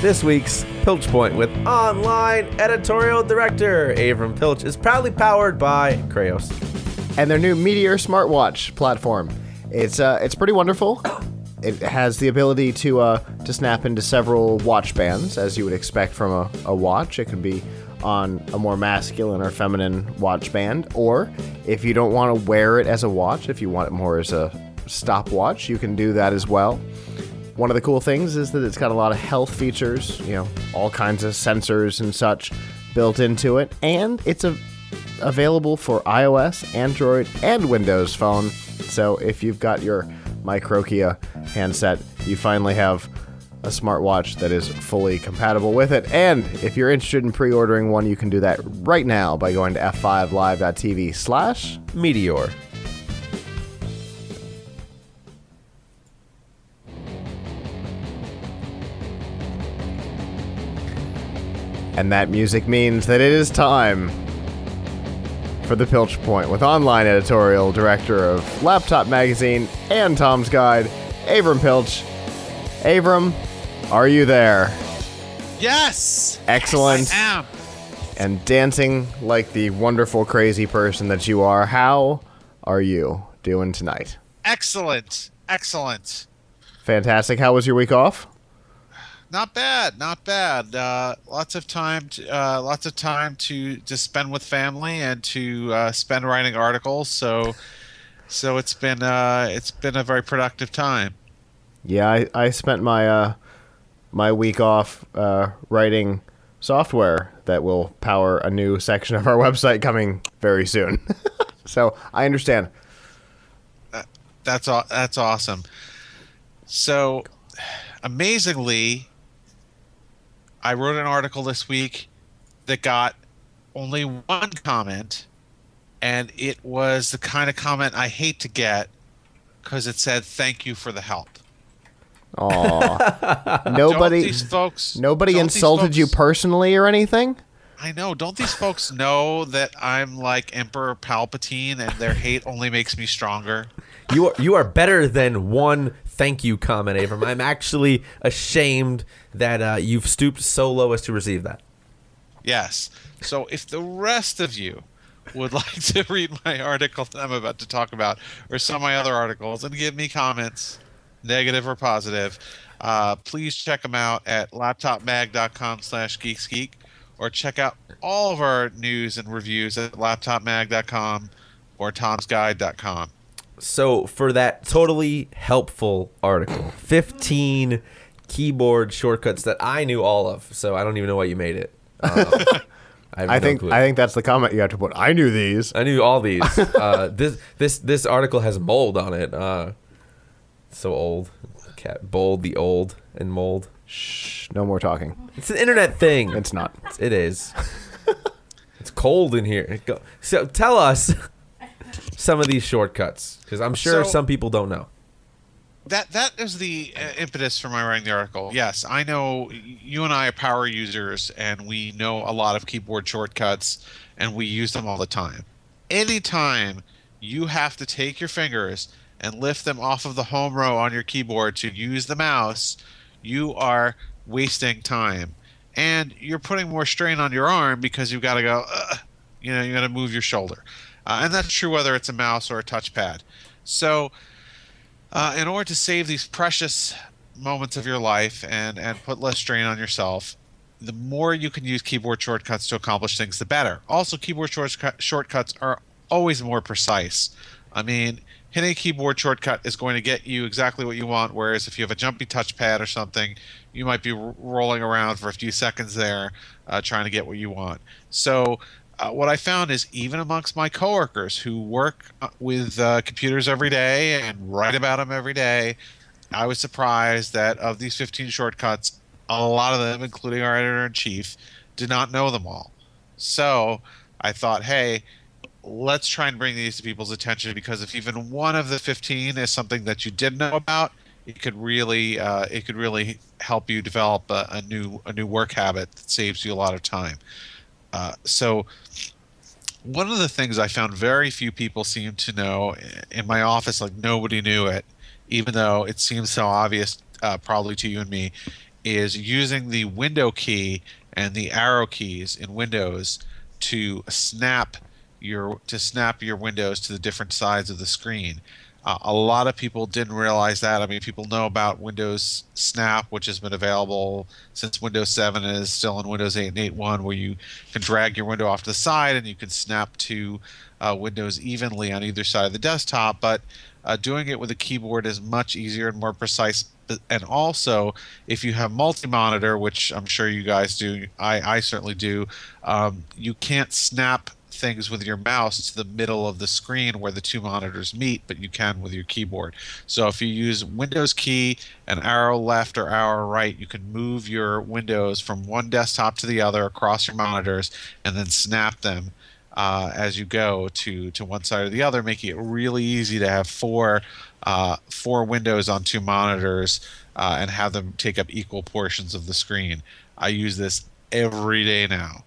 This week's Piltch Point with online editorial director Avram Piltch is proudly powered by Kreyos. and their new Meteor smartwatch platform. It's uh, it's pretty wonderful. It has the ability to uh, to snap into several watch bands, as you would expect from a, a watch. It can be on a more masculine or feminine watch band, or if you don't want to wear it as a watch, if you want it more as a stopwatch, you can do that as well. One of the cool things is that it's got a lot of health features, you know, all kinds of sensors and such built into it, and it's a available for iOS, Android, and Windows Phone. So if you've got your Microkia handset, you finally have a smartwatch that is fully compatible with it. And if you're interested in pre-ordering one, you can do that right now by going to f5live.tv slash Meteor. And that music means that it is time for the Piltch Point with online editorial director of Laptop Magazine and Tom's Guide, Avram Piltch. Avram, are you there? Yes. Excellent. Yes, I am. And dancing like the wonderful, crazy person that you are, how are you doing tonight? Excellent. Excellent. Fantastic. How was your week off? Not bad. Not bad. Uh, lots of time. To, uh, lots of time to to spend with family and to uh, spend writing articles. So, so it's been uh, it's been a very productive time. Yeah, I, I spent my uh, my week off uh, writing software that will power a new section of our website coming very soon. so I understand. That's that's awesome. So, amazingly, I wrote an article this week that got only one comment, and it was the kind of comment I hate to get because it said "Thank you for the help." Aw. Don't nobody these folks nobody don't these insulted you personally or anything? I know. Don't these folks know that I'm like Emperor Palpatine, and their hate only makes me stronger? You are you are better than one thank you comment, Avram. I'm actually ashamed that uh, you've stooped so low as to receive that. Yes. So if the rest of you would like to read my article that I'm about to talk about, or some of my other articles, and give me comments, negative or positive, uh, please check them out at laptopmag.com slash geeksgeek, or check out all of our news and reviews at laptopmag.com or tomsguide.com. So for that totally helpful article, 15 keyboard shortcuts that I knew all of. So I don't even know why you made it. Um, I, I no think clue. I think that's the comment you have to put. I knew these. I knew all these. Uh, this this this article has mold on it. Uh, so old. Cat bold the old and mold. Shh, no more talking. It's an internet thing. It's not. It is. it's cold in here. So tell us some of these shortcuts, because I'm sure So- some people don't know. that that is the uh, impetus for my writing the article. Yes, I know you and I are power users, and we know a lot of keyboard shortcuts, and we use them all the time. Anytime you have to take your fingers and lift them off of the home row on your keyboard to use the mouse, you are wasting time, and you're putting more strain on your arm because you've got to go. Uh, you know, you got to move your shoulder, uh, and that's true whether it's a mouse or a touchpad. So uh, in order to save these precious moments of your life and and put less strain on yourself the more you can use keyboard shortcuts to accomplish things the better. Also keyboard shortcut, shortcuts are always more precise. I mean hitting a keyboard shortcut is going to get you exactly what you want whereas if you have a jumpy touchpad or something you might be rolling around for a few seconds there uh, trying to get what you want. So uh, what I found is even amongst my coworkers who work uh, with uh, computers every day and write about them every day, I was surprised that of these 15 shortcuts, a lot of them, including our editor in chief, did not know them all. So I thought, hey, let's try and bring these to people's attention because if even one of the 15 is something that you didn't know about, it could really uh, it could really help you develop a, a new a new work habit that saves you a lot of time. Uh, so one of the things I found very few people seem to know in my office, like nobody knew it, even though it seems so obvious uh, probably to you and me, is using the window key and the arrow keys in Windows to snap your to snap your windows to the different sides of the screen. Uh, a lot of people didn't realize that. I mean, people know about Windows Snap, which has been available since Windows 7 and is still in Windows 8 and 8.1, where you can drag your window off to the side and you can snap to uh, windows evenly on either side of the desktop. But uh, doing it with a keyboard is much easier and more precise. And also, if you have multi-monitor, which I'm sure you guys do, I, I certainly do, um, you can't snap things with your mouse to the middle of the screen where the two monitors meet, but you can with your keyboard. So if you use Windows key and arrow left or arrow right, you can move your windows from one desktop to the other across your monitors and then snap them uh, as you go to to one side or the other, making it really easy to have four uh, four windows on two monitors uh, and have them take up equal portions of the screen. I use this every day now.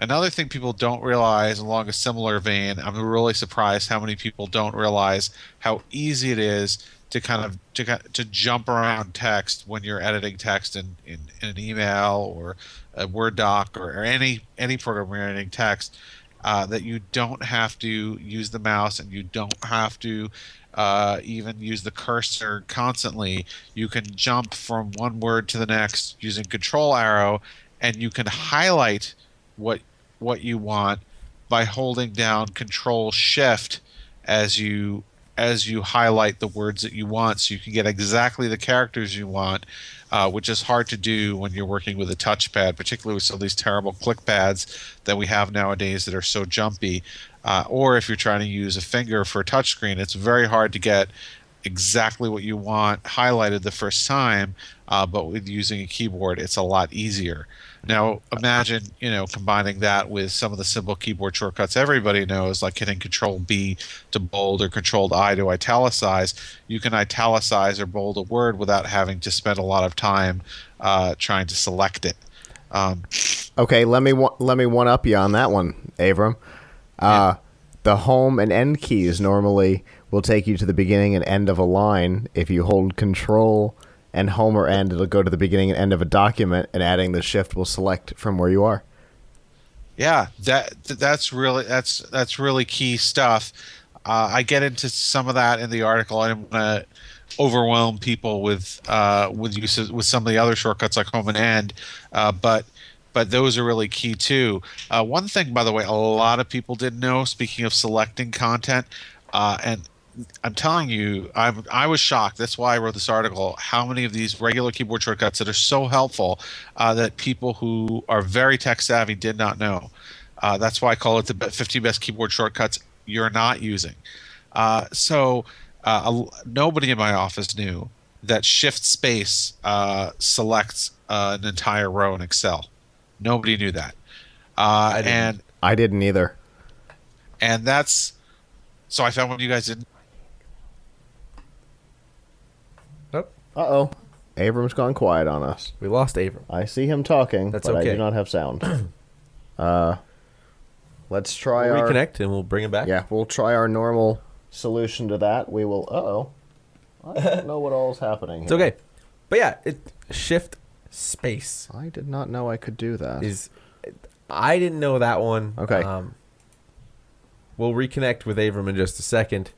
Another thing people don't realize along a similar vein, I'm really surprised how many people don't realize how easy it is to kind of to, to jump around text when you're editing text in, in, in an email or a Word doc or, or any any program you're editing text. Uh, that you don't have to use the mouse and you don't have to uh, even use the cursor constantly. You can jump from one word to the next using Control Arrow, and you can highlight what what you want by holding down Control Shift as you as you highlight the words that you want, so you can get exactly the characters you want, uh, which is hard to do when you're working with a touchpad, particularly with some of these terrible click pads that we have nowadays that are so jumpy. Uh, or if you're trying to use a finger for a touchscreen, it's very hard to get exactly what you want highlighted the first time. Uh, but with using a keyboard, it's a lot easier. Now, imagine you know combining that with some of the simple keyboard shortcuts everybody knows, like hitting Control B to bold or Control I to italicize. You can italicize or bold a word without having to spend a lot of time uh, trying to select it. Um, okay, let me let me one up you on that one, Avram. Uh, yeah. The home and end keys normally will take you to the beginning and end of a line if you hold Control and home or end, it'll go to the beginning and end of a document, and adding the shift will select from where you are. Yeah, that that's really that's that's really key stuff. Uh, I get into some of that in the article. I don't want to overwhelm people with uh, with uses with some of the other shortcuts like home and end, uh, but but those are really key too. Uh, one thing, by the way, a lot of people didn't know. Speaking of selecting content, uh, and I'm telling you, I I was shocked. That's why I wrote this article. How many of these regular keyboard shortcuts that are so helpful uh, that people who are very tech savvy did not know. Uh, that's why I call it the 50 best keyboard shortcuts you're not using. Uh, so uh, nobody in my office knew that Shift Space uh, selects uh, an entire row in Excel. Nobody knew that. I and I didn't either. And that's so I found what you guys didn't Uh oh. Avram's gone quiet on us. We lost Avram. I see him talking, That's but okay. I do not have sound. uh, let's try we'll our reconnect and we'll bring him back. Yeah, we'll try our normal solution to that. We will. Uh oh. I don't know what all is happening. Here. It's okay, but yeah, it shift space I did not know I could do that. is. I didn't know that one. Okay. Um, we'll reconnect with Avram in just a second.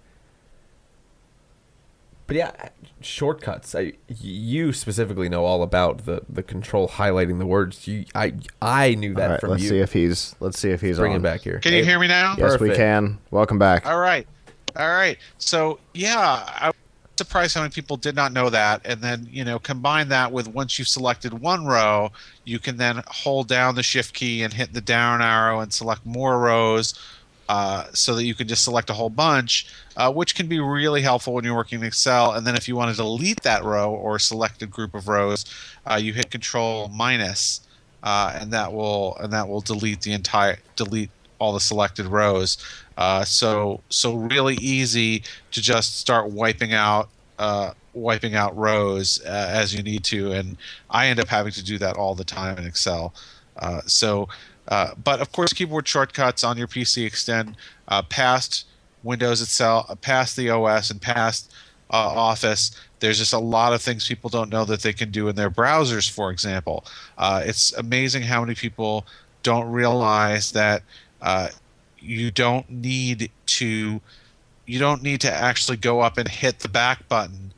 But yeah, shortcuts. I, you specifically know all about the, the control highlighting the words. You, I, I knew that all right, from let's you. see if he's. Let's see if he's Bring on. him back here. Can you hear me now? Yes, we can. Welcome back. All right. All right. So, yeah, I'm surprised how many people did not know that. And then, you know, combine that with once you've selected one row, you can then hold down the shift key and hit the down arrow and select more rows uh, so that you can just select a whole bunch, uh, which can be really helpful when you're working in Excel. And then if you want to delete that row or select a group of rows, uh, you hit Control minus, uh, and that will and that will delete the entire delete all the selected rows. Uh, so so really easy to just start wiping out wiping out rows as you need to, and I end up having to do that all the time in Excel. so uh, but of course, keyboard shortcuts on your PC extend uh, past Windows itself, uh, past the OS, and past uh, Office. There's just a lot of things people don't know that they can do in their browsers. For example, uh, it's amazing how many people don't realize that you don't need to you don't need to actually go up and hit the back button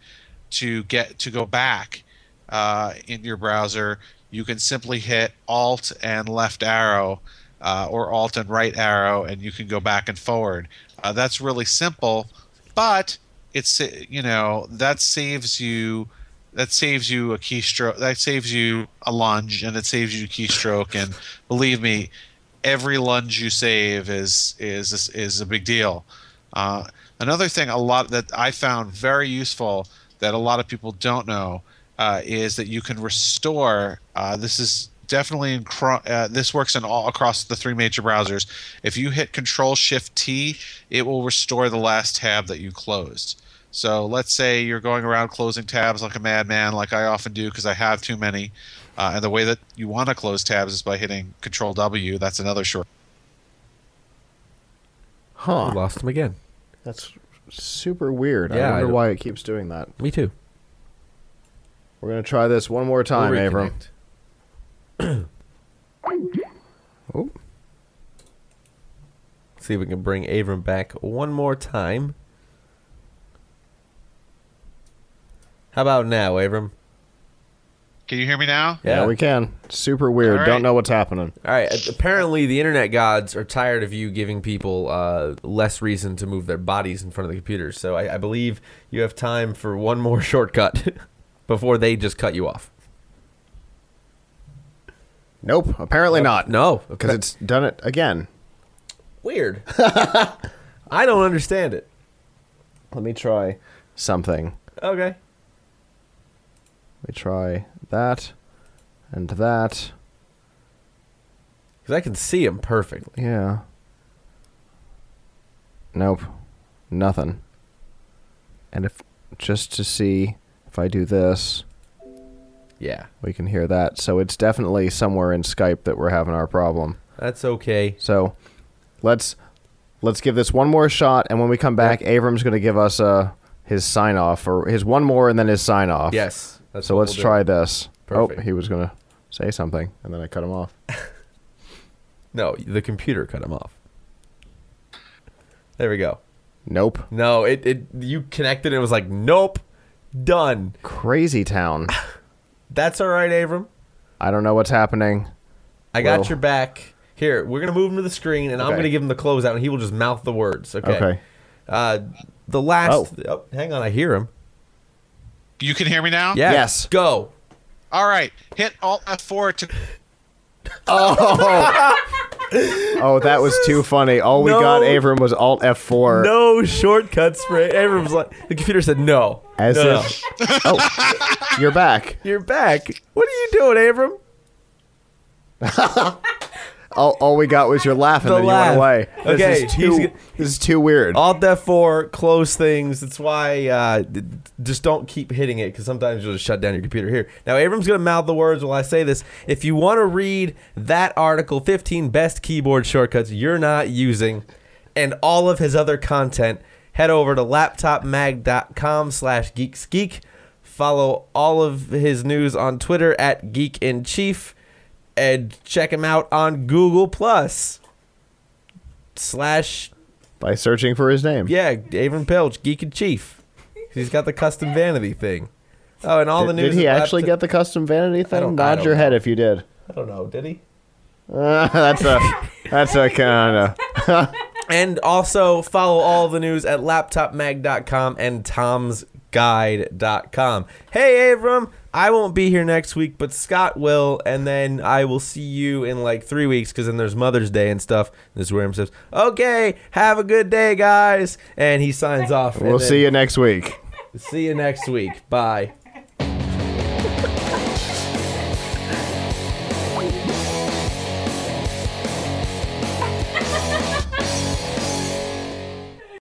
to get to go back uh, in your browser. You can simply hit Alt and left arrow, uh, or Alt and right arrow, and you can go back and forward. Uh, that's really simple, but it's you know that saves you that saves you a keystroke that saves you a lunge and it saves you a keystroke and believe me every lunge you save is is is a big deal uh, another thing a lot that i found very useful that a lot of people don't know uh, is that you can restore uh, this is definitely in cro- uh, this works in all across the three major browsers if you hit control shift t it will restore the last tab that you closed so let's say you're going around closing tabs like a madman, like I often do because I have too many. Uh, and the way that you want to close tabs is by hitting Control W. That's another short. Huh. We lost him again. That's super weird. I Yeah, I wonder don't- why it keeps doing that. Me too. We're gonna try this one more time, We'll Avram. Oh, See if we can bring Avram back one more time. How about now, Avram? Can you hear me now? yeah. we can. Super weird. All Don't know what's happening. All right. Apparently, the internet gods are tired of you giving people uh, less reason to move their bodies in front of the computers. So I, I believe you have time for one more shortcut before they just cut you off. Nope. Apparently not. No, because it's done it again. weird. I don't understand it. Let me try something. Okay. Let me try that and that. Because I can see him perfectly. Yeah. Nope. Nothing. And if just to see if I do this, Yeah, we can hear that. So it's definitely somewhere in Skype that we're having our problem. that's okay. So let's let's give this one more shot, and when we come back, Avram's going to give us uh, his sign off or his one more, and then his sign off. Yes. So let's we'll try this. Perfect. Oh, he was going to say something, and then I cut him off. No, the computer cut him off. There we go. Nope. No, it, it you connected and it was like, nope, done. Crazy town. That's all right, Avram. I don't know what's happening. I got Well- your back. Here, we're gonna move him to the screen, and I'm Okay. gonna give him the closeout, and he will just mouth the words. Okay. Okay. Uh, the last. Oh. hang on, I hear him. You can hear me now? Yeah. Yes. Go. All right. Hit Alt F4 to. Oh, that was too funny. All we No. got, Avram, was Alt F4. No shortcuts for Avram's like the computer said no. As no, if. Oh, you're back. You're back. What are you doing, Avram? All, all we got was your laugh, and The then laugh. you went away. This Okay, is he's too. g- This is too weird. Alt F4, close things. That's why uh, just don't keep hitting it because sometimes you'll just shut down your computer. Here. Now, Avram's going to mouth the words while I say this. If you want to read that article, 15 best keyboard shortcuts you're not using, and all of his other content, head over to laptopmag.com slash geeksgeek. Follow all of his news on Twitter at Geek in Chief. And check him out on Google Plus slash By searching for his name. yeah, Avram Piltch, Geek and Chief. He's got the custom vanity thing. Oh, and all the news. did he actually the- get the custom vanity thing? Nod don't your head if you did. I don't know. Did he? Uh, that's a. That's a kind of. And also follow all the news at laptopmag.com and tomsguide.com. Hey, Avram, I won't be here next week, but Scott will, and then I will see you in like three weeks because then there's Mother's Day and stuff. This is where him says, "Okay, have a good day, guys," and he signs off. We'll see you next week. See you next week. Bye.